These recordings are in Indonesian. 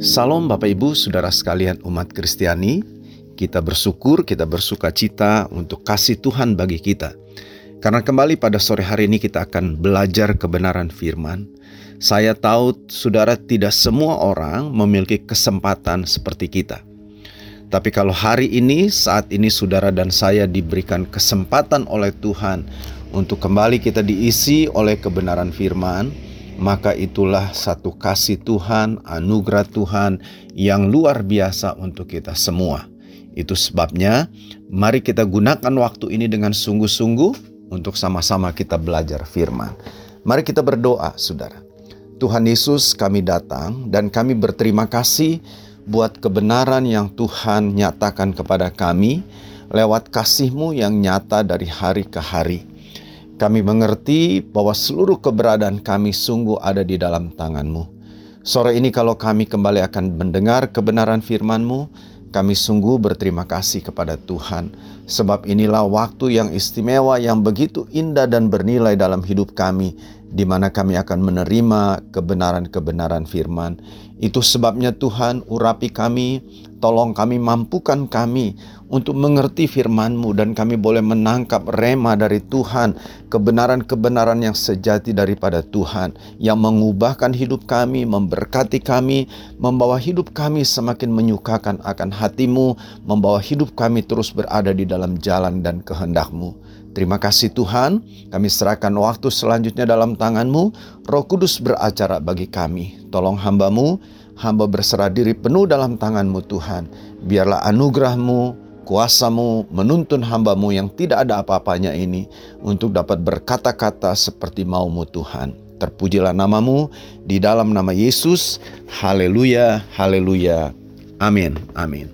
Salam Bapak Ibu, Saudara sekalian umat Kristiani. Kita bersyukur, kita bersuka cita untuk kasih Tuhan bagi kita. Karena kembali pada sore hari ini kita akan belajar kebenaran firman. Saya tahu saudara tidak semua orang memiliki kesempatan seperti kita. Tapi kalau hari ini, saat ini saudara dan saya diberikan kesempatan oleh Tuhan untuk kembali kita diisi oleh kebenaran firman, maka itulah satu kasih Tuhan, anugerah Tuhan yang luar biasa untuk kita semua. Itu sebabnya, mari kita gunakan waktu ini dengan sungguh-sungguh untuk sama-sama kita belajar firman. Mari kita berdoa, saudara. Tuhan Yesus, kami datang dan kami berterima kasih buat kebenaran yang Tuhan nyatakan kepada kami lewat kasih-Mu yang nyata dari hari ke hari. Kami mengerti bahwa seluruh keberadaan kami sungguh ada di dalam tangan-Mu. Sore ini kalau kami kembali akan mendengar kebenaran firman-Mu, kami sungguh berterima kasih kepada Tuhan, sebab inilah waktu yang istimewa yang begitu indah dan bernilai dalam hidup kami, di mana kami akan menerima kebenaran-kebenaran firman. Itu sebabnya Tuhan urapi kami, tolong kami mampukan kami untuk mengerti firman-Mu dan kami boleh menangkap rema dari Tuhan, kebenaran-kebenaran yang sejati daripada Tuhan, yang mengubahkan hidup kami, memberkati kami, membawa hidup kami semakin menyukakan akan hatimu, membawa hidup kami terus berada di dalam jalan dan kehendak-Mu. Terima kasih Tuhan, kami serahkan waktu selanjutnya dalam tangan-Mu, Roh Kudus beracara bagi kami. Tolong hamba-Mu, hamba berserah diri penuh dalam tangan-Mu Tuhan. Biarlah anugerah-Mu, kuasamu menuntun hambamu yang tidak ada apa-apanya ini untuk dapat berkata-kata seperti maumu Tuhan. Terpujilah namamu di dalam nama Yesus. Haleluya, haleluya. Amin, amin.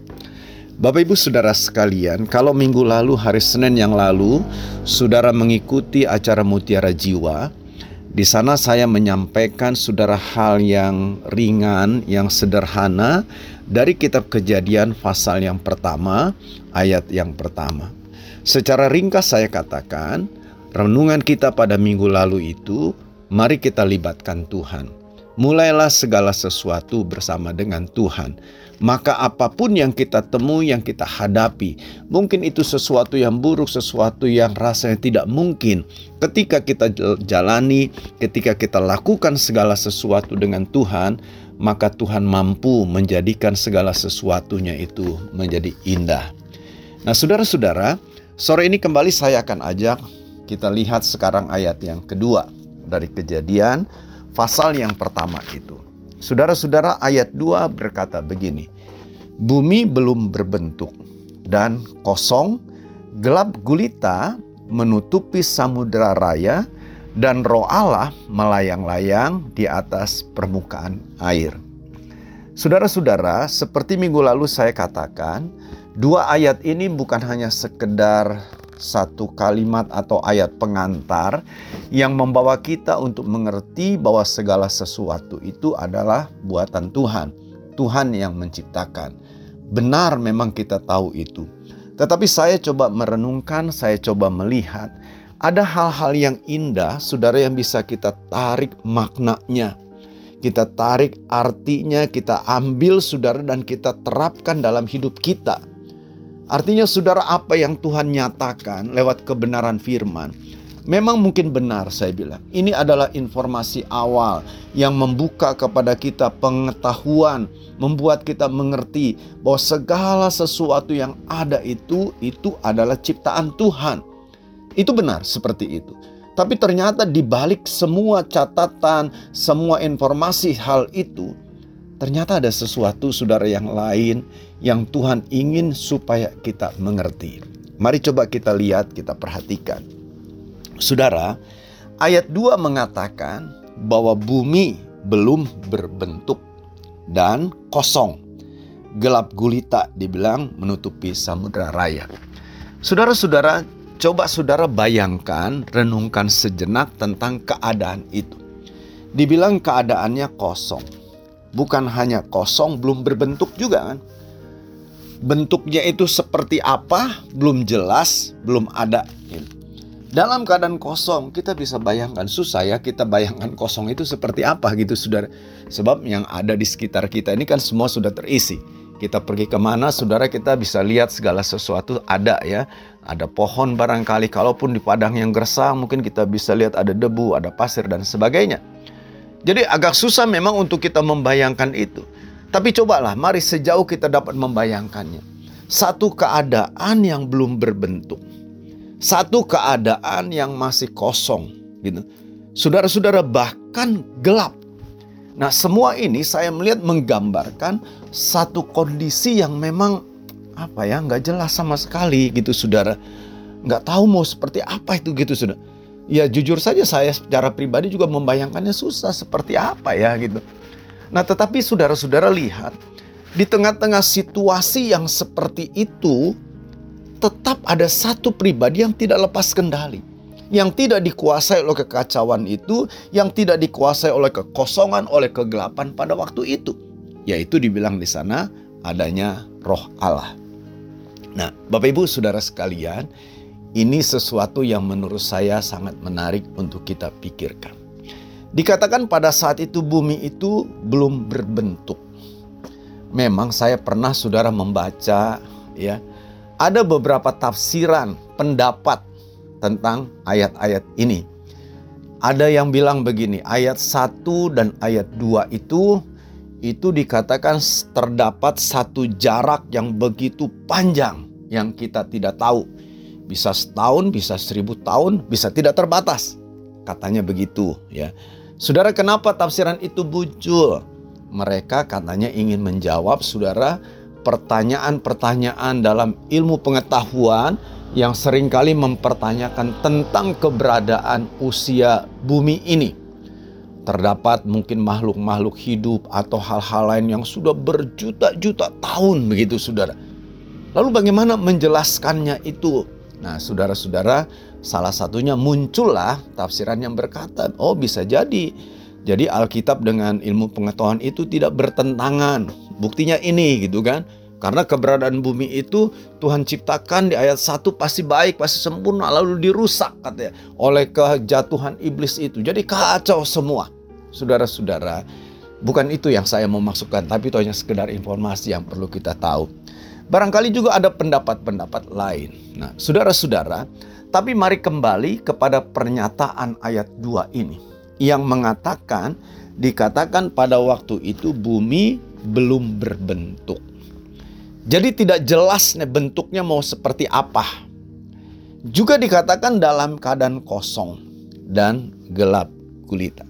Bapak Ibu Saudara sekalian, kalau minggu lalu hari Senin yang lalu saudara mengikuti acara Mutiara Jiwa, di sana saya menyampaikan saudara hal yang ringan, yang sederhana dari kitab Kejadian pasal yang pertama, ayat yang pertama. Secara ringkas saya katakan, renungan kita pada minggu lalu itu, mari kita libatkan Tuhan. Mulailah segala sesuatu bersama dengan Tuhan. Maka apa pun yang kita temui, yang kita hadapi, mungkin itu sesuatu yang buruk, sesuatu yang rasanya tidak mungkin. Ketika kita jalani, ketika kita lakukan segala sesuatu dengan Tuhan, maka Tuhan mampu menjadikan segala sesuatunya itu menjadi indah. Nah, saudara-saudara, sore ini kembali saya akan ajak kita lihat sekarang ayat yang kedua dari Kejadian, pasal yang pertama itu. Saudara-saudara, ayat 2 berkata begini: Bumi belum berbentuk dan kosong, gelap gulita menutupi samudera raya dan roh Allah melayang-layang di atas permukaan air. Saudara-saudara, seperti minggu lalu saya katakan, dua ayat ini bukan hanya sekedar satu kalimat atau ayat pengantar yang membawa kita untuk mengerti bahwa segala sesuatu itu adalah buatan Tuhan. Tuhan yang menciptakan. Benar memang kita tahu itu. Tetapi saya coba merenungkan, saya coba melihat ada hal-hal yang indah, saudara, yang bisa kita tarik maknanya. Kita tarik artinya, kita ambil saudara dan kita terapkan dalam hidup kita. Artinya saudara apa yang Tuhan nyatakan lewat kebenaran firman. Memang mungkin benar saya bilang. Ini adalah informasi awal yang membuka kepada kita pengetahuan, membuat kita mengerti bahwa segala sesuatu yang ada itu itu adalah ciptaan Tuhan. Itu benar seperti itu. Tapi ternyata di balik semua catatan, semua informasi hal itu, ternyata ada sesuatu saudara yang lain yang Tuhan ingin supaya kita mengerti. Mari coba kita lihat, kita perhatikan. Saudara, ayat 2 mengatakan bahwa bumi belum berbentuk dan kosong. Gelap gulita dibilang menutupi samudera raya. Saudara-saudara, Coba saudara bayangkan, renungkan sejenak tentang keadaan itu. Dibilang keadaannya kosong. Bukan hanya kosong, belum berbentuk juga kan. Bentuknya itu seperti apa, belum jelas, belum ada. dalam keadaan kosong kita bisa bayangkan susah ya kita bayangkan kosong itu seperti apa gitu saudara. Sebab yang ada di sekitar kita ini kan semua sudah terisi. Kita pergi ke mana saudara kita bisa lihat segala sesuatu ada ya. Ada pohon barangkali kalaupun di padang yang gersang mungkin kita bisa lihat ada debu ada pasir dan sebagainya jadi agak susah memang untuk kita membayangkan itu. Tapi cobalah mari sejauh kita dapat membayangkannya. Satu keadaan yang belum berbentuk. Satu keadaan yang masih kosong gitu. Saudara-saudara bahkan gelap. Nah, semua ini saya melihat menggambarkan satu kondisi yang memang apa ya nggak jelas sama sekali gitu saudara. Nggak tahu mau seperti apa itu gitu saudara ya jujur saja saya secara pribadi juga membayangkannya susah seperti apa ya gitu nah tetapi saudara-saudara lihat di tengah-tengah situasi yang seperti itu tetap ada satu pribadi yang tidak lepas kendali. Yang tidak dikuasai oleh kekacauan itu, yang tidak dikuasai oleh kekosongan, oleh kegelapan pada waktu itu. Yaitu dibilang di sana adanya roh Allah. Nah, Bapak Ibu Saudara sekalian, ini sesuatu yang menurut saya sangat menarik untuk kita pikirkan. Dikatakan pada saat itu bumi itu belum berbentuk. Memang saya pernah saudara membaca ya ada beberapa tafsiran, pendapat tentang ayat-ayat ini. Ada yang bilang begini, ayat 1 dan ayat 2 itu itu dikatakan terdapat satu jarak yang begitu panjang yang kita tidak tahu. Bisa setahun, bisa seribu tahun, bisa tidak terbatas. Katanya begitu ya. Saudara kenapa tafsiran itu muncul? Mereka katanya ingin menjawab saudara pertanyaan-pertanyaan dalam ilmu pengetahuan yang sering kali mempertanyakan tentang keberadaan usia bumi ini. Terdapat mungkin makhluk-makhluk hidup atau hal-hal lain yang sudah berjuta-juta tahun begitu saudara. Lalu bagaimana menjelaskannya itu? Nah saudara-saudara salah satunya muncullah tafsiran yang berkata, oh bisa jadi. Jadi Alkitab dengan ilmu pengetahuan itu tidak bertentangan Buktinya ini gitu kan. Karena keberadaan bumi itu Tuhan ciptakan di ayat 1 pasti baik, pasti sempurna lalu dirusak katanya oleh kejatuhan iblis itu. Jadi kacau semua. Saudara-saudara, bukan itu yang saya mau maksudkan, tapi itu hanya sekedar informasi yang perlu kita tahu. Barangkali juga ada pendapat-pendapat lain. Nah, saudara-saudara, tapi mari kembali kepada pernyataan ayat 2 ini yang mengatakan dikatakan pada waktu itu bumi belum berbentuk. Jadi tidak jelas nih bentuknya mau seperti apa. Juga dikatakan dalam keadaan kosong dan gelap gulita.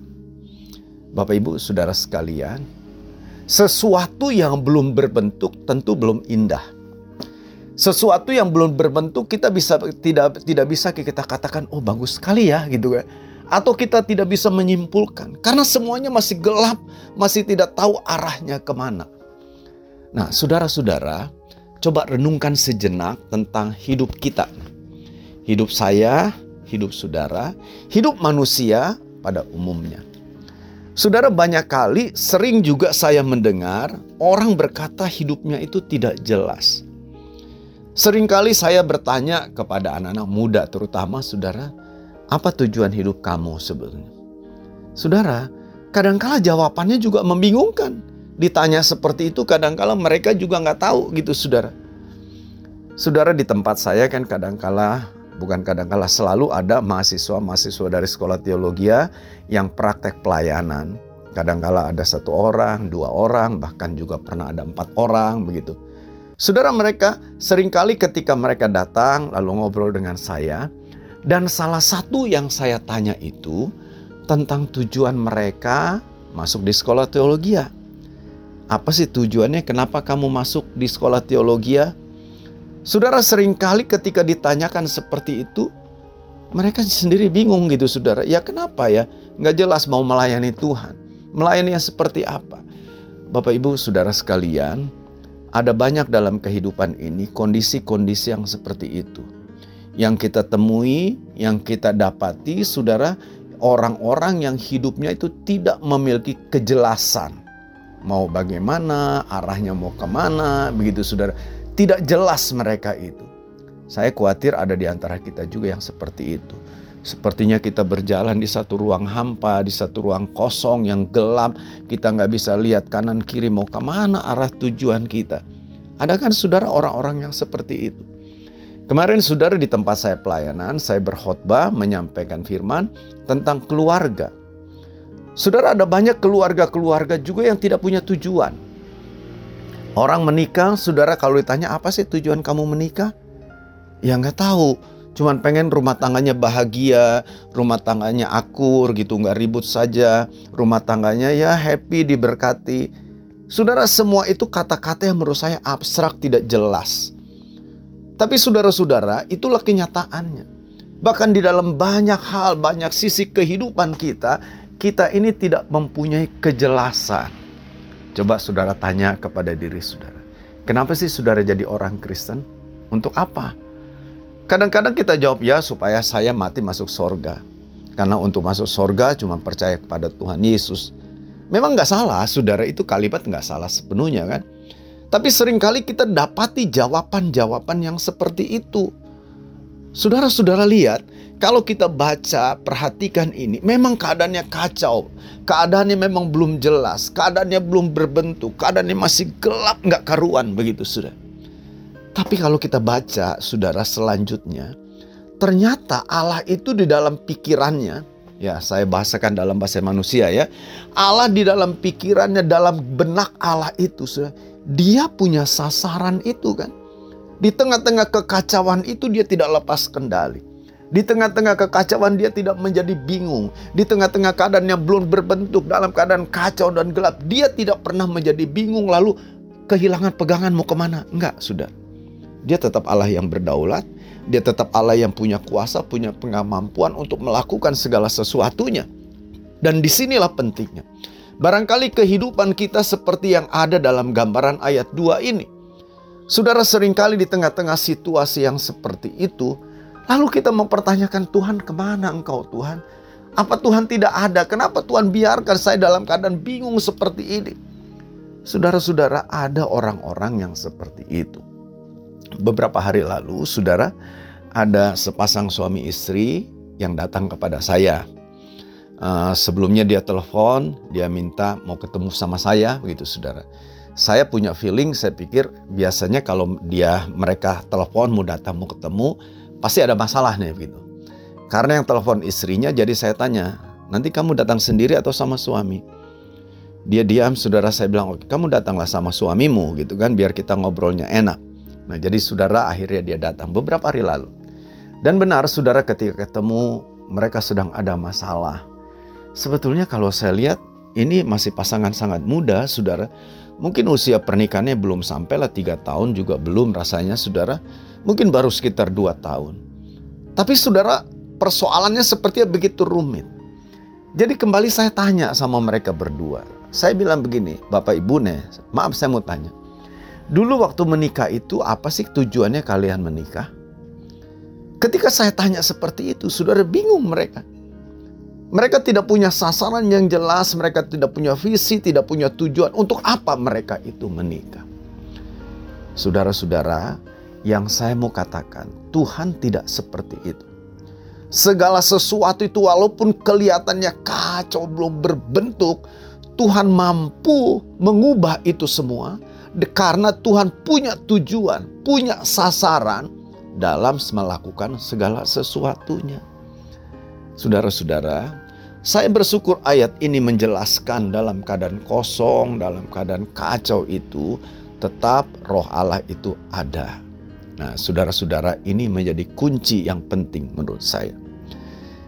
Bapak Ibu Saudara sekalian, sesuatu yang belum berbentuk tentu belum indah. Sesuatu yang belum berbentuk kita bisa tidak tidak bisa kita katakan oh bagus sekali ya gitu kan atau kita tidak bisa menyimpulkan karena semuanya masih gelap, masih tidak tahu arahnya ke mana. Nah, saudara-saudara, coba renungkan sejenak tentang hidup kita. Hidup saya, hidup saudara, hidup manusia pada umumnya. Saudara banyak kali sering juga saya mendengar orang berkata hidupnya itu tidak jelas. Seringkali saya bertanya kepada anak-anak muda terutama saudara, apa tujuan hidup kamu sebenarnya? Saudara, kadangkala jawabannya juga membingungkan. Ditanya seperti itu kadangkala mereka juga nggak tahu gitu saudara. Saudara di tempat saya kan kadangkala bukan kadangkala selalu ada mahasiswa-mahasiswa dari sekolah teologi yang praktek pelayanan. Kadangkala ada satu orang, dua orang, bahkan juga pernah ada empat orang begitu. Saudara mereka sering kali ketika mereka datang lalu ngobrol dengan saya, dan salah satu yang saya tanya itu tentang tujuan mereka masuk di sekolah teologi. Apa sih tujuannya? Kenapa kamu masuk di sekolah teologi? Saudara sering kali ketika ditanyakan seperti itu, mereka sendiri bingung gitu saudara. Ya kenapa ya? Nggak jelas mau melayani Tuhan. Melayani yang seperti apa? Bapak ibu saudara sekalian, ada banyak dalam kehidupan ini kondisi-kondisi yang seperti itu yang kita temui, yang kita dapati, saudara, orang-orang yang hidupnya itu tidak memiliki kejelasan. Mau bagaimana, arahnya mau ke mana, begitu saudara. Tidak jelas mereka itu. Saya khawatir ada di antara kita juga yang seperti itu. Sepertinya kita berjalan di satu ruang hampa, di satu ruang kosong yang gelap. Kita nggak bisa lihat kanan kiri mau ke mana arah tujuan kita. Ada kan saudara orang-orang yang seperti itu. Kemarin saudara di tempat saya pelayanan, saya berkhotbah menyampaikan firman tentang keluarga. Saudara ada banyak keluarga-keluarga juga yang tidak punya tujuan. Orang menikah, saudara kalau ditanya apa sih tujuan kamu menikah? Ya nggak tahu cuman pengen rumah tangganya bahagia, rumah tangganya akur gitu, nggak ribut saja, rumah tangganya ya happy, diberkati. Saudara semua itu kata-kata yang menurut saya abstrak tidak jelas. Tapi saudara-saudara itulah kenyataannya. Bahkan di dalam banyak hal, banyak sisi kehidupan kita, kita ini tidak mempunyai kejelasan. Coba saudara tanya kepada diri saudara. Kenapa sih saudara jadi orang Kristen? Untuk apa? Kadang-kadang kita jawab ya supaya saya mati masuk sorga. Karena untuk masuk sorga cuma percaya kepada Tuhan Yesus. Memang nggak salah, saudara itu kalimat nggak salah sepenuhnya kan. Tapi sering kali kita dapati jawaban-jawaban yang seperti itu. Saudara-saudara lihat, kalau kita baca, perhatikan ini, memang keadaannya kacau. Keadaannya memang belum jelas, keadaannya belum berbentuk, keadaannya masih gelap nggak karuan begitu sudah. Tapi kalau kita baca, saudara, selanjutnya, ternyata Allah itu di dalam pikirannya, ya saya bahasakan dalam bahasa manusia ya, Allah di dalam pikirannya, dalam benak Allah itu, saudara, dia punya sasaran itu kan. Di tengah-tengah kekacauan itu dia tidak lepas kendali. Di tengah-tengah kekacauan dia tidak menjadi bingung. Di tengah-tengah keadaan yang belum berbentuk dalam keadaan kacau dan gelap. Dia tidak pernah menjadi bingung lalu kehilangan pegangan mau ke mana. Enggak, sudah. Dia tetap Allah yang berdaulat, dia tetap Allah yang punya kuasa, punya pengamampuan untuk melakukan segala sesuatunya. Dan di sinilah pentingnya. Barangkali kehidupan kita seperti yang ada dalam gambaran ayat 2 ini. Saudara sering kali di tengah-tengah situasi yang seperti itu, lalu kita mempertanyakan Tuhan ke mana engkau Tuhan? Apa Tuhan tidak ada? Kenapa Tuhan biarkan saya dalam keadaan bingung seperti ini? Saudara-saudara ada orang-orang yang seperti itu beberapa hari lalu, saudara, ada sepasang suami istri yang datang kepada saya. Uh, sebelumnya dia telepon, dia minta mau ketemu sama saya, begitu saudara. Saya punya feeling, saya pikir biasanya kalau dia mereka telepon mau datang mau ketemu, pasti ada masalah nih begitu. Karena yang telepon istrinya, jadi saya tanya, nanti kamu datang sendiri atau sama suami? Dia diam, saudara saya bilang, oke kamu datanglah sama suamimu gitu kan, biar kita ngobrolnya enak. Nah, jadi saudara akhirnya dia datang beberapa hari lalu. Dan benar saudara ketika ketemu mereka sedang ada masalah. Sebetulnya kalau saya lihat ini masih pasangan sangat muda saudara. Mungkin usia pernikahannya belum sampai lah tiga tahun juga belum rasanya saudara. Mungkin baru sekitar dua tahun. Tapi saudara persoalannya sepertinya begitu rumit. Jadi kembali saya tanya sama mereka berdua. Saya bilang begini, Bapak Ibu nih, maaf saya mau tanya. Dulu waktu menikah itu apa sih tujuannya kalian menikah? Ketika saya tanya seperti itu, saudara bingung mereka. Mereka tidak punya sasaran yang jelas, mereka tidak punya visi, tidak punya tujuan. Untuk apa mereka itu menikah? Saudara-saudara, yang saya mau katakan, Tuhan tidak seperti itu. Segala sesuatu itu walaupun kelihatannya kacau belum berbentuk, Tuhan mampu mengubah itu semua karena Tuhan punya tujuan, punya sasaran dalam melakukan segala sesuatunya. Saudara-saudara, saya bersyukur ayat ini menjelaskan dalam keadaan kosong, dalam keadaan kacau itu, tetap roh Allah itu ada. Nah, saudara-saudara, ini menjadi kunci yang penting menurut saya.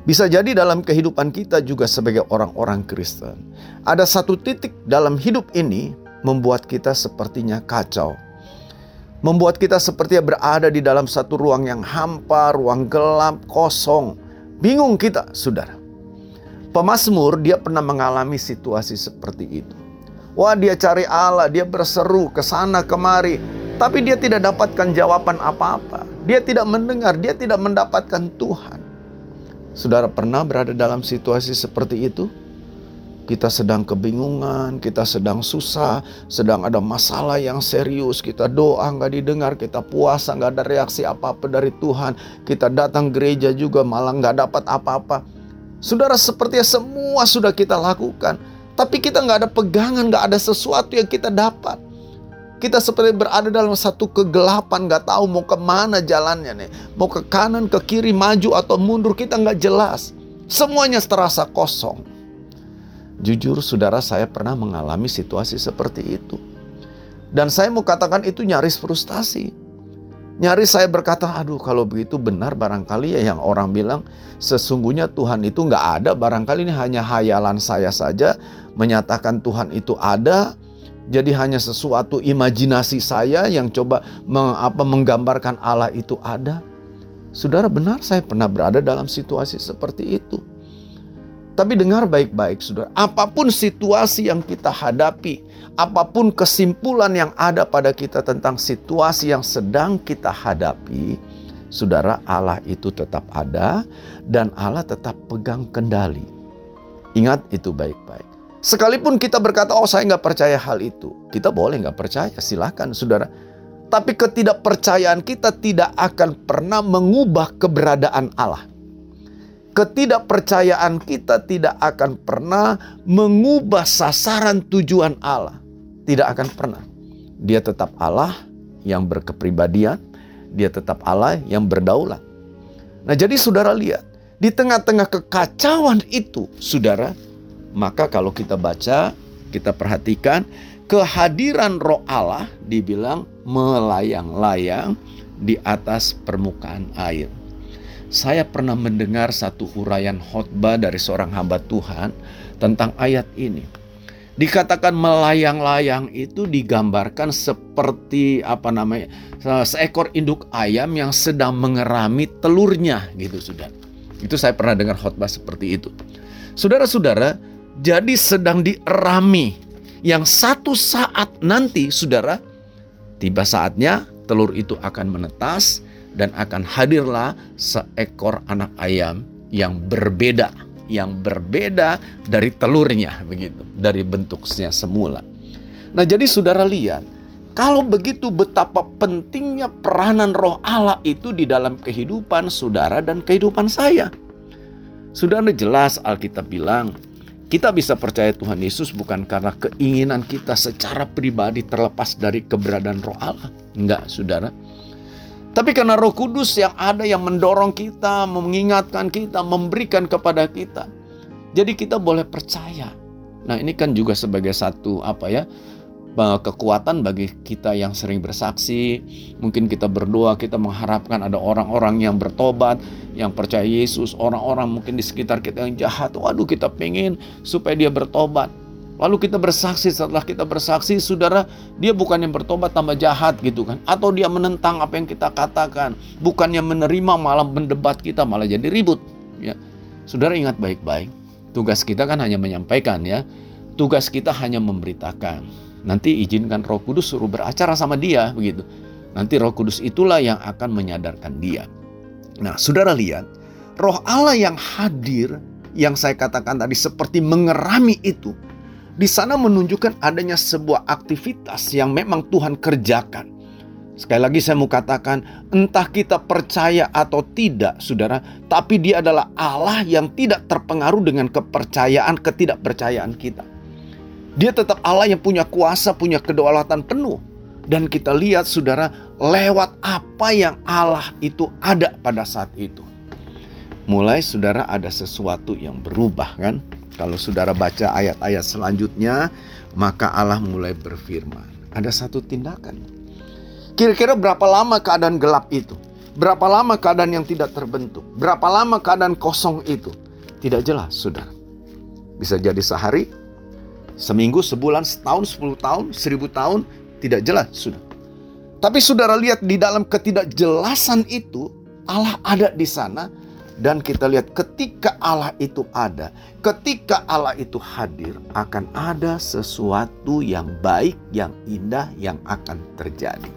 Bisa jadi dalam kehidupan kita juga sebagai orang-orang Kristen, ada satu titik dalam hidup ini membuat kita sepertinya kacau. Membuat kita sepertinya berada di dalam satu ruang yang hampa, ruang gelap, kosong. Bingung kita, saudara. Pemasmur dia pernah mengalami situasi seperti itu. Wah dia cari Allah, dia berseru ke sana kemari. Tapi dia tidak dapatkan jawaban apa-apa. Dia tidak mendengar, dia tidak mendapatkan Tuhan. Saudara pernah berada dalam situasi seperti itu? kita sedang kebingungan, kita sedang susah, sedang ada masalah yang serius, kita doa nggak didengar, kita puasa nggak ada reaksi apa-apa dari Tuhan, kita datang gereja juga malah nggak dapat apa-apa. Saudara sepertinya semua sudah kita lakukan, tapi kita nggak ada pegangan, nggak ada sesuatu yang kita dapat. Kita seperti berada dalam satu kegelapan, nggak tahu mau ke mana jalannya nih. Mau ke kanan, ke kiri, maju atau mundur, kita nggak jelas. Semuanya terasa kosong. Jujur saudara saya pernah mengalami situasi seperti itu. Dan saya mau katakan itu nyaris frustasi. Nyaris saya berkata, aduh kalau begitu benar barangkali ya yang orang bilang sesungguhnya Tuhan itu nggak ada. Barangkali ini hanya hayalan saya saja menyatakan Tuhan itu ada. Jadi hanya sesuatu imajinasi saya yang coba meng, apa, menggambarkan Allah itu ada. Saudara benar saya pernah berada dalam situasi seperti itu. Tapi dengar baik-baik saudara, apa pun situasi yang kita hadapi, apa pun kesimpulan yang ada pada kita tentang situasi yang sedang kita hadapi, saudara Allah itu tetap ada dan Allah tetap pegang kendali. Ingat itu baik-baik. Sekalipun kita berkata, oh saya nggak percaya hal itu. Kita boleh nggak percaya, silakan saudara. Tapi ketidakpercayaan kita tidak akan pernah mengubah keberadaan Allah ketidakpercayaan kita tidak akan pernah mengubah sasaran tujuan Allah. Tidak akan pernah. Dia tetap Allah yang berkepribadian, dia tetap Allah yang berdaulat. Nah, jadi saudara lihat, di tengah-tengah kekacauan itu, saudara, maka kalau kita baca, kita perhatikan kehadiran roh Allah dibilang melayang-layang di atas permukaan air saya pernah mendengar satu uraian khotbah dari seorang hamba Tuhan tentang ayat ini. Dikatakan melayang-layang itu digambarkan seperti apa namanya seekor induk ayam yang sedang mengerami telurnya gitu sudah. Itu saya pernah dengar khotbah seperti itu. Saudara-saudara, jadi sedang dierami yang satu saat nanti saudara tiba saatnya telur itu akan menetas dan akan hadirlah seekor anak ayam yang berbeda, yang berbeda dari telurnya begitu, dari bentuknya semula. Nah, jadi saudara lihat, kalau begitu betapa pentingnya peranan roh Allah itu di dalam kehidupan saudara dan kehidupan saya. Sudah jelas Alkitab bilang, kita bisa percaya Tuhan Yesus bukan karena keinginan kita secara pribadi terlepas dari keberadaan roh Allah. Enggak, saudara. Tapi karena Roh Kudus yang ada yang mendorong kita, mengingatkan kita, memberikan kepada kita. Jadi kita boleh percaya. Nah, ini kan juga sebagai satu apa ya? Kekuatan bagi kita yang sering bersaksi. Mungkin kita berdoa, kita mengharapkan ada orang-orang yang bertobat, yang percaya Yesus, orang-orang mungkin di sekitar kita yang jahat. Waduh, kita pengen supaya dia bertobat. Lalu kita bersaksi setelah kita bersaksi saudara dia bukan yang bertobat tambah jahat gitu kan atau dia menentang apa yang kita katakan bukannya menerima malah mendebat kita malah jadi ribut ya. Saudara ingat baik-baik tugas kita kan hanya menyampaikan ya tugas kita hanya memberitakan nanti izinkan Roh Kudus suruh beracara sama dia begitu nanti Roh Kudus itulah yang akan menyadarkan dia nah saudara lihat Roh Allah yang hadir yang saya katakan tadi seperti mengerami itu di sana menunjukkan adanya sebuah aktivitas yang memang Tuhan kerjakan. Sekali lagi saya mau katakan, entah kita percaya atau tidak, saudara, tapi dia adalah Allah yang tidak terpengaruh dengan kepercayaan, ketidakpercayaan kita. Dia tetap Allah yang punya kuasa, punya kedaulatan penuh. Dan kita lihat, saudara, lewat apa yang Allah itu ada pada saat itu. Mulai, saudara, ada sesuatu yang berubah, kan? Kalau saudara baca ayat-ayat selanjutnya, maka Allah mulai berfirman. Ada satu tindakan. Kira-kira berapa lama keadaan gelap itu? Berapa lama keadaan yang tidak terbentuk? Berapa lama keadaan kosong itu? Tidak jelas, saudara. Bisa jadi sehari, seminggu, sebulan, setahun, sepuluh tahun, seribu tahun, tidak jelas, sudah. Tapi saudara lihat di dalam ketidakjelasan itu, Allah ada di sana dan kita lihat ketika Allah itu ada, ketika Allah itu hadir, akan ada sesuatu yang baik, yang indah yang akan terjadi.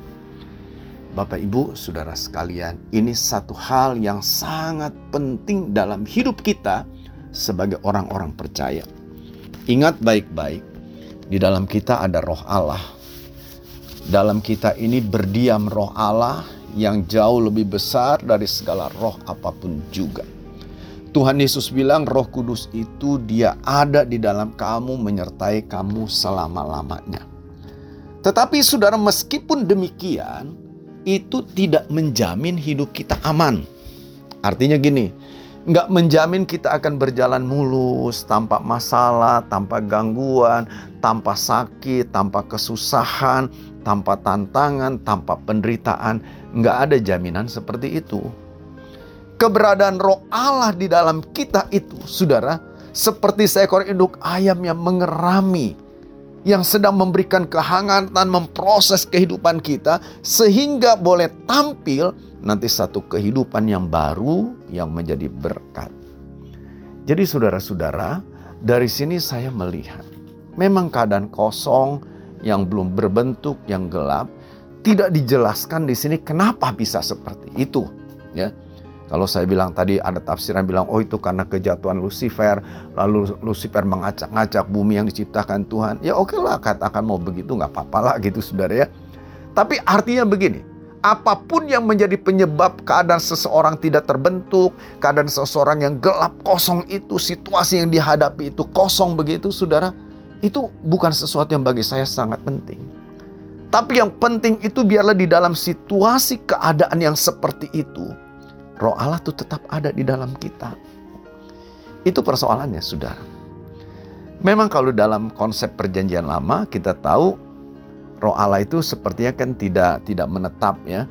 Bapak, ibu, saudara sekalian, ini satu hal yang sangat penting dalam hidup kita sebagai orang-orang percaya. Ingat baik-baik, di dalam kita ada roh Allah. Dalam kita ini berdiam roh Allah yang jauh lebih besar dari segala roh apa pun juga. Tuhan Yesus bilang roh kudus itu dia ada di dalam kamu menyertai kamu selama-lamanya. Tetapi saudara meskipun demikian itu tidak menjamin hidup kita aman. Artinya gini, nggak menjamin kita akan berjalan mulus tanpa masalah, tanpa gangguan, tanpa sakit, tanpa kesusahan, tanpa tantangan, tanpa penderitaan. Nggak ada jaminan seperti itu keberadaan roh Allah di dalam kita itu, saudara, seperti seekor induk ayam yang mengerami, yang sedang memberikan kehangatan, memproses kehidupan kita, sehingga boleh tampil nanti satu kehidupan yang baru yang menjadi berkat. Jadi saudara-saudara, dari sini saya melihat, memang keadaan kosong yang belum berbentuk, yang gelap, tidak dijelaskan di sini kenapa bisa seperti itu, ya. Kalau saya bilang tadi ada tafsiran bilang oh itu karena kejatuhan Lucifer, lalu Lucifer mengacak-ngacak bumi yang diciptakan Tuhan. Ya oke lah katakan mau begitu nggak apa-apa lah gitu saudara ya. Tapi artinya begini, apa pun yang menjadi penyebab keadaan seseorang tidak terbentuk, keadaan seseorang yang gelap kosong itu, situasi yang dihadapi itu kosong begitu saudara, itu bukan sesuatu yang bagi saya sangat penting. Tapi yang penting itu biarlah di dalam situasi keadaan yang seperti itu, Roh Allah itu tetap ada di dalam kita. Itu persoalannya, saudara. Memang kalau dalam konsep perjanjian lama kita tahu roh Allah itu sepertinya kan tidak tidak menetap ya.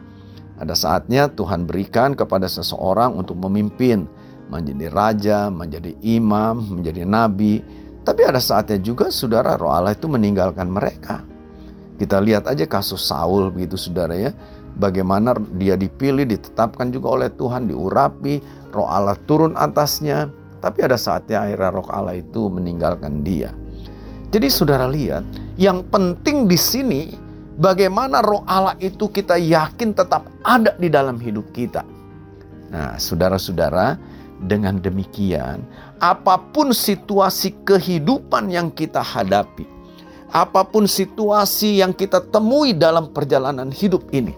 Ada saatnya Tuhan berikan kepada seseorang untuk memimpin, menjadi raja, menjadi imam, menjadi nabi. Tapi ada saatnya juga saudara roh Allah itu meninggalkan mereka. Kita lihat aja kasus Saul begitu saudara ya bagaimana dia dipilih, ditetapkan juga oleh Tuhan, diurapi, roh Allah turun atasnya. Tapi ada saatnya akhirnya roh Allah itu meninggalkan dia. Jadi saudara lihat, yang penting di sini bagaimana roh Allah itu kita yakin tetap ada di dalam hidup kita. Nah, saudara-saudara, dengan demikian, apa pun situasi kehidupan yang kita hadapi, apa pun situasi yang kita temui dalam perjalanan hidup ini,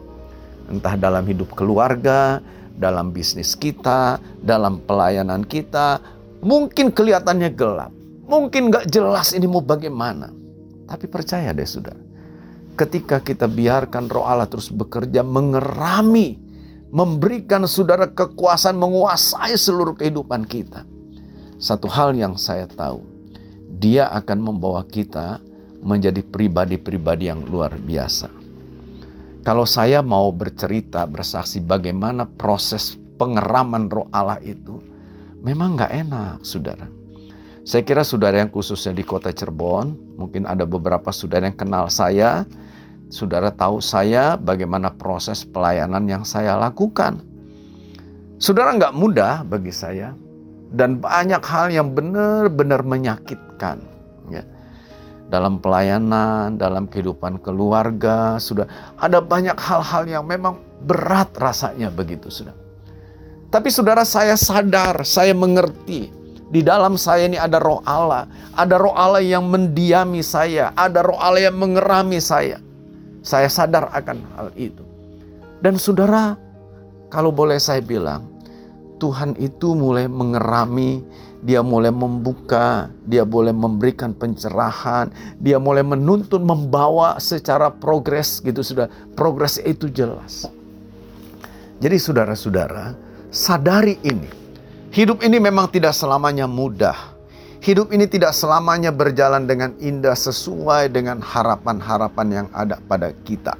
entah dalam hidup keluarga, dalam bisnis kita, dalam pelayanan kita, mungkin kelihatannya gelap, mungkin gak jelas ini mau bagaimana. Tapi percaya deh saudara, ketika kita biarkan roh Allah terus bekerja mengerami, memberikan saudara kekuasaan menguasai seluruh kehidupan kita. Satu hal yang saya tahu, dia akan membawa kita menjadi pribadi-pribadi yang luar biasa. Kalau saya mau bercerita, bersaksi bagaimana proses pengeraman roh Allah itu, memang nggak enak, saudara. Saya kira saudara yang khususnya di kota Cirebon, mungkin ada beberapa saudara yang kenal saya, saudara tahu saya bagaimana proses pelayanan yang saya lakukan. Saudara nggak mudah bagi saya, dan banyak hal yang benar-benar menyakitkan. Dalam pelayanan, dalam kehidupan keluarga, sudah ada banyak hal-hal yang memang berat rasanya begitu sudah. Tapi saudara saya sadar, saya mengerti di dalam saya ini ada roh Allah, ada roh Allah yang mendiami saya, ada roh Allah yang mengerami saya. Saya sadar akan hal itu. Dan saudara, kalau boleh saya bilang, Tuhan itu mulai mengerami dia mulai membuka, dia boleh memberikan pencerahan, dia mulai menuntun, membawa secara progres gitu sudah. Progres itu jelas. Jadi saudara-saudara, sadari ini. Hidup ini memang tidak selamanya mudah. Hidup ini tidak selamanya berjalan dengan indah sesuai dengan harapan-harapan yang ada pada kita.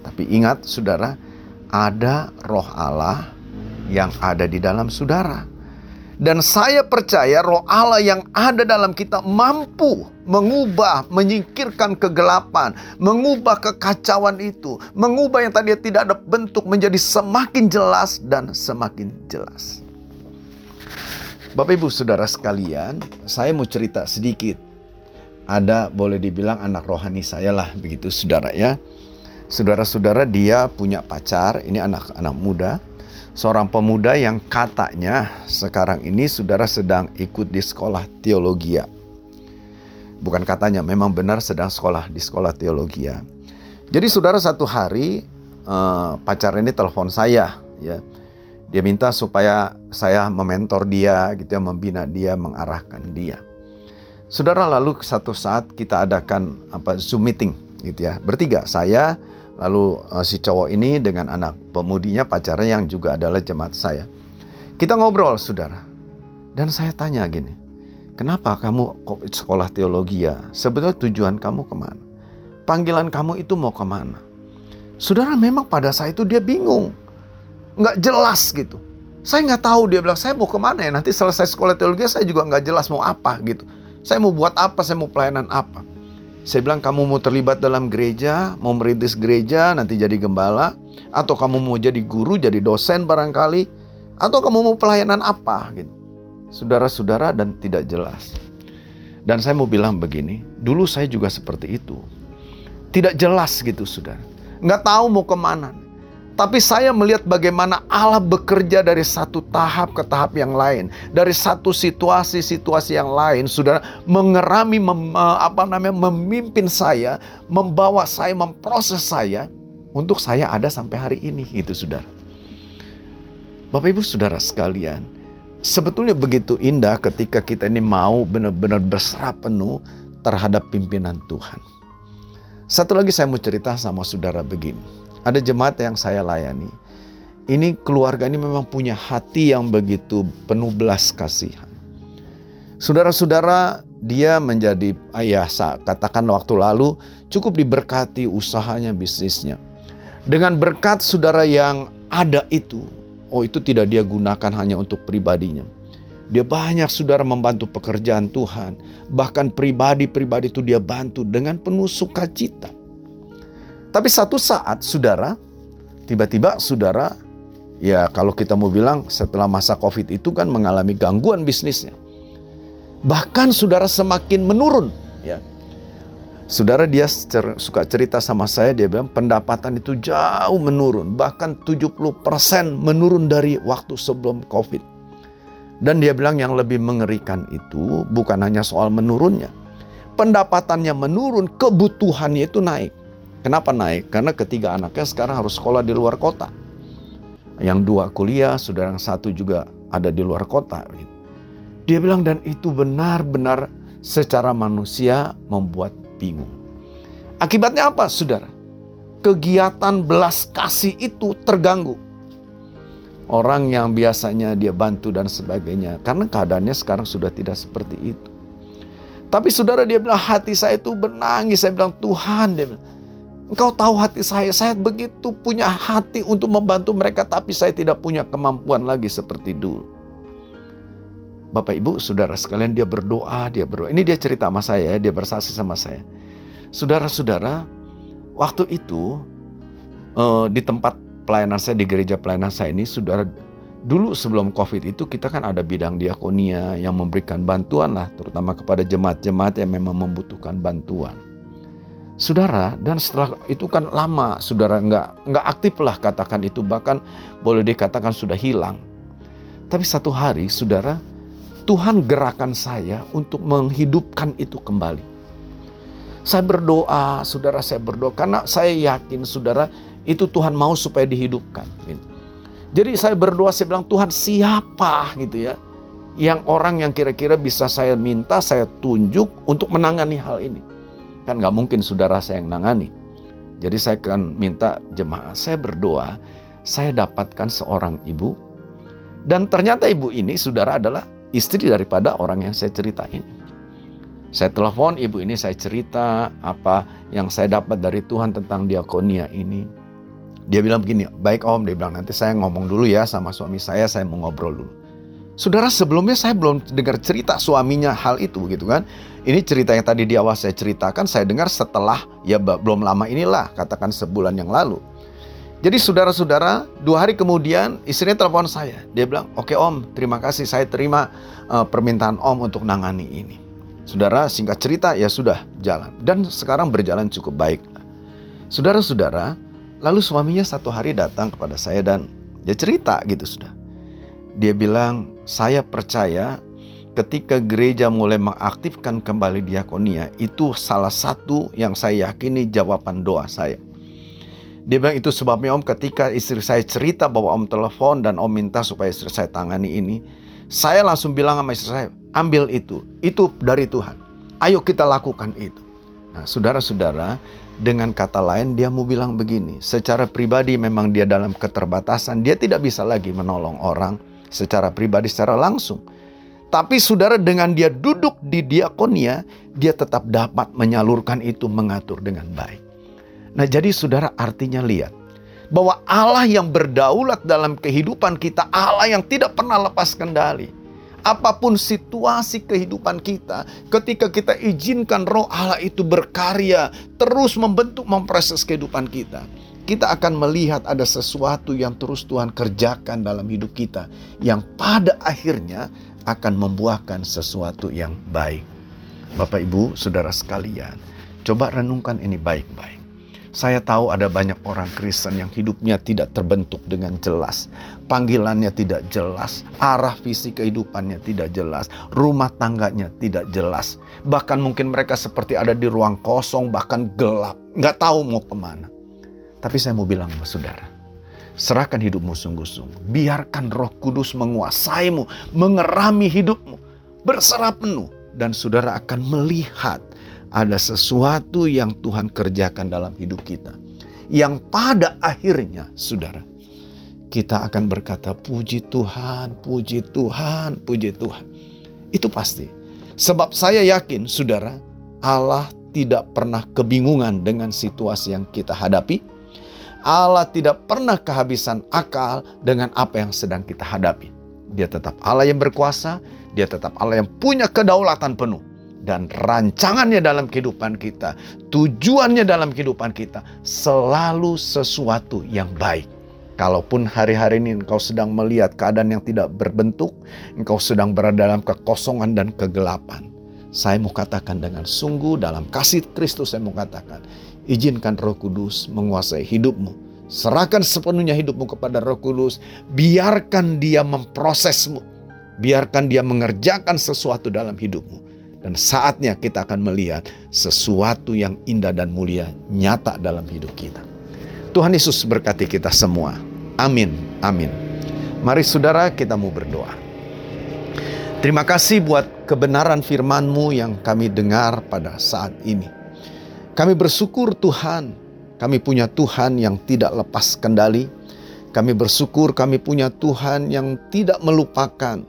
Tapi ingat saudara, ada roh Allah yang ada di dalam saudara dan saya percaya roh Allah yang ada dalam kita mampu mengubah, menyingkirkan kegelapan, mengubah kekacauan itu, mengubah yang tadi tidak ada bentuk menjadi semakin jelas dan semakin jelas. Bapak Ibu Saudara sekalian, saya mau cerita sedikit. Ada boleh dibilang anak rohani saya lah begitu saudara ya. Saudara-saudara dia punya pacar, ini anak-anak muda seorang pemuda yang katanya sekarang ini saudara sedang ikut di sekolah teologi. Bukan katanya, memang benar sedang sekolah di sekolah teologi ya. Jadi saudara satu hari uh, pacar ini telepon saya ya. Dia minta supaya saya mementor dia gitu ya, membina dia, mengarahkan dia. Saudara lalu satu saat kita adakan apa Zoom meeting gitu ya. Bertiga, saya lalu uh, si cowok ini dengan anak pemudinya pacarnya yang juga adalah jemaat saya. Kita ngobrol, Saudara. Dan saya tanya gini, Kenapa kamu sekolah teologi ya? Sebetulnya tujuan kamu ke mana? Panggilan kamu itu mau ke mana? Saudara memang pada saat itu dia bingung. Nggak jelas gitu. Saya nggak tahu dia bilang saya mau ke mana ya. Nanti selesai sekolah teologi saya juga nggak jelas mau apa gitu. Saya mau buat apa, saya mau pelayanan apa. Saya bilang kamu mau terlibat dalam gereja, mau merintis gereja, nanti jadi gembala. Atau kamu mau jadi guru, jadi dosen barangkali. Atau kamu mau pelayanan apa gitu saudara-saudara dan tidak jelas. Dan saya mau bilang begini, dulu saya juga seperti itu. Tidak jelas gitu saudara. Nggak tahu mau ke mana. Tapi saya melihat bagaimana Allah bekerja dari satu tahap ke tahap yang lain, dari satu situasi-situasi yang lain, saudara mengerami, mem, apa namanya, memimpin saya, membawa saya, memproses saya untuk saya ada sampai hari ini, itu saudara. Bapak Ibu saudara sekalian, Sebetulnya begitu indah ketika kita ini mau benar-benar berserah penuh terhadap pimpinan Tuhan. Satu lagi saya mau cerita sama saudara begini. Ada jemaat yang saya layani. Ini keluarga ini memang punya hati yang begitu penuh belas kasihan. Saudara-saudara, dia menjadi ayah katakan waktu lalu cukup diberkati usahanya, bisnisnya. Dengan berkat saudara yang ada itu, Oh itu tidak dia gunakan hanya untuk pribadinya. Dia banyak saudara membantu pekerjaan Tuhan. Bahkan pribadi-pribadi itu dia bantu dengan penuh sukacita. Tapi satu saat saudara, tiba-tiba saudara, ya kalau kita mau bilang setelah masa COVID itu kan mengalami gangguan bisnisnya. Bahkan saudara semakin menurun. ya Saudara dia cer suka cerita sama saya, dia bilang pendapatan itu jauh menurun. Bahkan 70% menurun dari waktu sebelum COVID. Dan dia bilang yang lebih mengerikan itu bukan hanya soal menurunnya. Pendapatannya menurun, kebutuhannya itu naik. Kenapa naik? Karena ketiga anaknya sekarang harus sekolah di luar kota. Yang dua kuliah, saudara yang satu juga ada di luar kota. Dia bilang dan itu benar-benar secara manusia membuat bingung. Akibatnya apa, saudara? Kegiatan belas kasih itu terganggu. Orang yang biasanya dia bantu dan sebagainya. Karena keadaannya sekarang sudah tidak seperti itu. Tapi saudara dia bilang hati saya itu menangis. Saya bilang Tuhan dia bilang, Engkau tahu hati saya, saya begitu punya hati untuk membantu mereka, tapi saya tidak punya kemampuan lagi seperti dulu. Bapak Ibu, saudara sekalian dia berdoa, dia berdoa. Ini dia cerita sama saya, dia bersaksi sama saya. Saudara-saudara, waktu itu uh, di tempat pelayanan saya di gereja pelayanan saya ini, saudara dulu sebelum COVID itu kita kan ada bidang diakonia yang memberikan bantuan lah, terutama kepada jemaat-jemaat yang memang membutuhkan bantuan. Saudara, dan setelah itu kan lama, saudara nggak nggak aktif lah katakan itu bahkan boleh dikatakan sudah hilang. Tapi satu hari, saudara, Tuhan gerakan saya untuk menghidupkan itu kembali. Saya berdoa, saudara saya berdoa karena saya yakin saudara itu Tuhan mau supaya dihidupkan. Jadi saya berdoa saya bilang Tuhan siapa gitu ya yang orang yang kira-kira bisa saya minta saya tunjuk untuk menangani hal ini. Kan nggak mungkin saudara saya yang nangani. Jadi saya akan minta jemaah saya berdoa saya dapatkan seorang ibu dan ternyata ibu ini saudara adalah istri daripada orang yang saya ceritain. Saya telepon ibu ini, saya cerita apa yang saya dapat dari Tuhan tentang diakonia ini. Dia bilang begini, baik om, dia bilang nanti saya ngomong dulu ya sama suami saya, saya mau ngobrol dulu. Saudara sebelumnya saya belum dengar cerita suaminya hal itu gitu kan. Ini cerita yang tadi di awal saya ceritakan, saya dengar setelah ya belum lama inilah, katakan sebulan yang lalu. Jadi saudara-saudara, dua hari kemudian istrinya telepon saya. Dia bilang, oke om, terima kasih saya terima uh, permintaan om untuk nangani ini. Saudara, singkat cerita ya sudah jalan. Dan sekarang berjalan cukup baik. Saudara-saudara, lalu suaminya satu hari datang kepada saya dan dia cerita gitu sudah. Dia bilang, saya percaya ketika gereja mulai mengaktifkan kembali diakonia, itu salah satu yang saya yakini jawaban doa saya. Dia bilang itu sebabnya om ketika istri saya cerita bahwa om telepon dan om minta supaya istri saya tangani ini. Saya langsung bilang sama istri saya, ambil itu. Itu dari Tuhan. Ayo kita lakukan itu. Nah saudara-saudara, dengan kata lain dia mau bilang begini. Secara pribadi memang dia dalam keterbatasan. Dia tidak bisa lagi menolong orang secara pribadi, secara langsung. Tapi saudara dengan dia duduk di diakonia, dia tetap dapat menyalurkan itu mengatur dengan baik. Nah jadi saudara artinya lihat. Bahwa Allah yang berdaulat dalam kehidupan kita, Allah yang tidak pernah lepas kendali. Apa pun situasi kehidupan kita, ketika kita izinkan roh Allah itu berkarya, terus membentuk, memproses kehidupan kita kita akan melihat ada sesuatu yang terus Tuhan kerjakan dalam hidup kita, yang pada akhirnya akan membuahkan sesuatu yang baik. Bapak, ibu, saudara sekalian, coba renungkan ini baik-baik. Saya tahu ada banyak orang Kristen yang hidupnya tidak terbentuk dengan jelas. Panggilannya tidak jelas. Arah visi kehidupannya tidak jelas. Rumah tangganya tidak jelas. Bahkan mungkin mereka seperti ada di ruang kosong, bahkan gelap. Nggak tahu mau ke mana. Tapi saya mau bilang sama saudara, Serahkan hidupmu sungguh-sungguh. Biarkan roh kudus menguasaimu, mengerami hidupmu. Berserah penuh. Dan saudara akan melihat ada sesuatu yang Tuhan kerjakan dalam hidup kita. Yang pada akhirnya, saudara, kita akan berkata, puji Tuhan, puji Tuhan, puji Tuhan. Itu pasti. Sebab saya yakin, saudara, Allah tidak pernah kebingungan dengan situasi yang kita hadapi Allah tidak pernah kehabisan akal dengan apa yang sedang kita hadapi. Dia tetap Allah yang berkuasa, dia tetap Allah yang punya kedaulatan penuh. Dan rancangannya dalam kehidupan kita, tujuannya dalam kehidupan kita selalu sesuatu yang baik. Kalaupun hari-hari ini engkau sedang melihat keadaan yang tidak berbentuk, engkau sedang berada dalam kekosongan dan kegelapan. Saya mau katakan dengan sungguh dalam kasih Kristus saya mau katakan, Izinkan Roh Kudus menguasai hidupmu. Serahkan sepenuhnya hidupmu kepada Roh Kudus. Biarkan Dia memprosesmu. Biarkan Dia mengerjakan sesuatu dalam hidupmu. Dan saatnya kita akan melihat sesuatu yang indah dan mulia nyata dalam hidup kita. Tuhan Yesus berkati kita semua. Amin. Amin. Mari saudara kita mau berdoa. Terima kasih buat kebenaran firman-Mu yang kami dengar pada saat ini. Kami bersyukur Tuhan, kami punya Tuhan yang tidak lepas kendali. Kami bersyukur kami punya Tuhan yang tidak melupakan,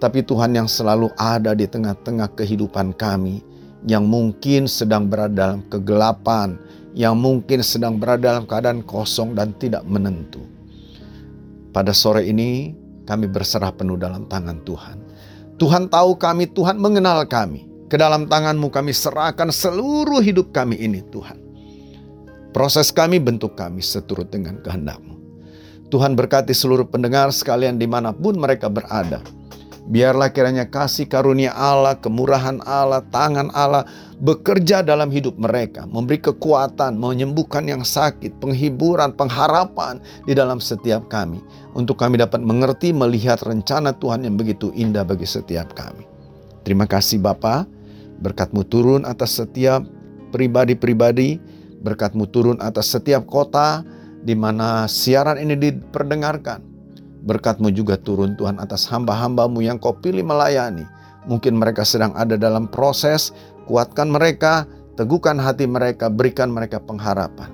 tapi Tuhan yang selalu ada di tengah-tengah kehidupan kami, yang mungkin sedang berada dalam kegelapan, yang mungkin sedang berada dalam keadaan kosong dan tidak menentu. Pada sore ini, kami berserah penuh dalam tangan Tuhan. Tuhan tahu kami, Tuhan mengenal kami. Ke dalam tanganmu kami serahkan seluruh hidup kami ini Tuhan. Proses kami, bentuk kami seturut dengan kehendakmu. Tuhan berkati seluruh pendengar sekalian di mana pun mereka berada. Biarlah kiranya kasih karunia Allah, kemurahan Allah, tangan Allah bekerja dalam hidup mereka. Memberi kekuatan, menyembuhkan yang sakit, penghiburan, pengharapan di dalam setiap kami. Untuk kami dapat mengerti, melihat rencana Tuhan yang begitu indah bagi setiap kami. Terima kasih Bapak. Berkatmu turun atas setiap pribadi-pribadi. Berkatmu turun atas setiap kota di mana siaran ini diperdengarkan. Berkatmu juga turun Tuhan atas hamba-hambamu yang kau pilih melayani. Mungkin mereka sedang ada dalam proses, kuatkan mereka, teguhkan hati mereka, berikan mereka pengharapan.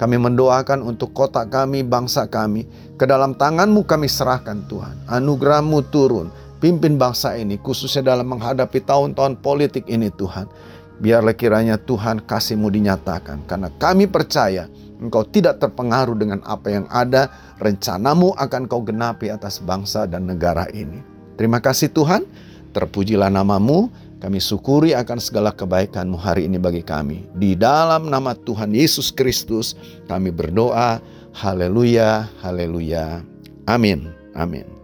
Kami mendoakan untuk kota kami, bangsa kami. Ke dalam tanganmu kami serahkan Tuhan. Anugerahmu turun. Pimpin bangsa ini khususnya dalam menghadapi tahun-tahun politik ini Tuhan. Biarlah kiranya Tuhan kasihmu dinyatakan. Karena kami percaya engkau tidak terpengaruh dengan apa yang ada. Rencanamu akan kau genapi atas bangsa dan negara ini. Terima kasih Tuhan. Terpujilah namamu. Kami syukuri akan segala kebaikanmu hari ini bagi kami. Di dalam nama Tuhan Yesus Kristus kami berdoa. Haleluya, haleluya. Amin, amin.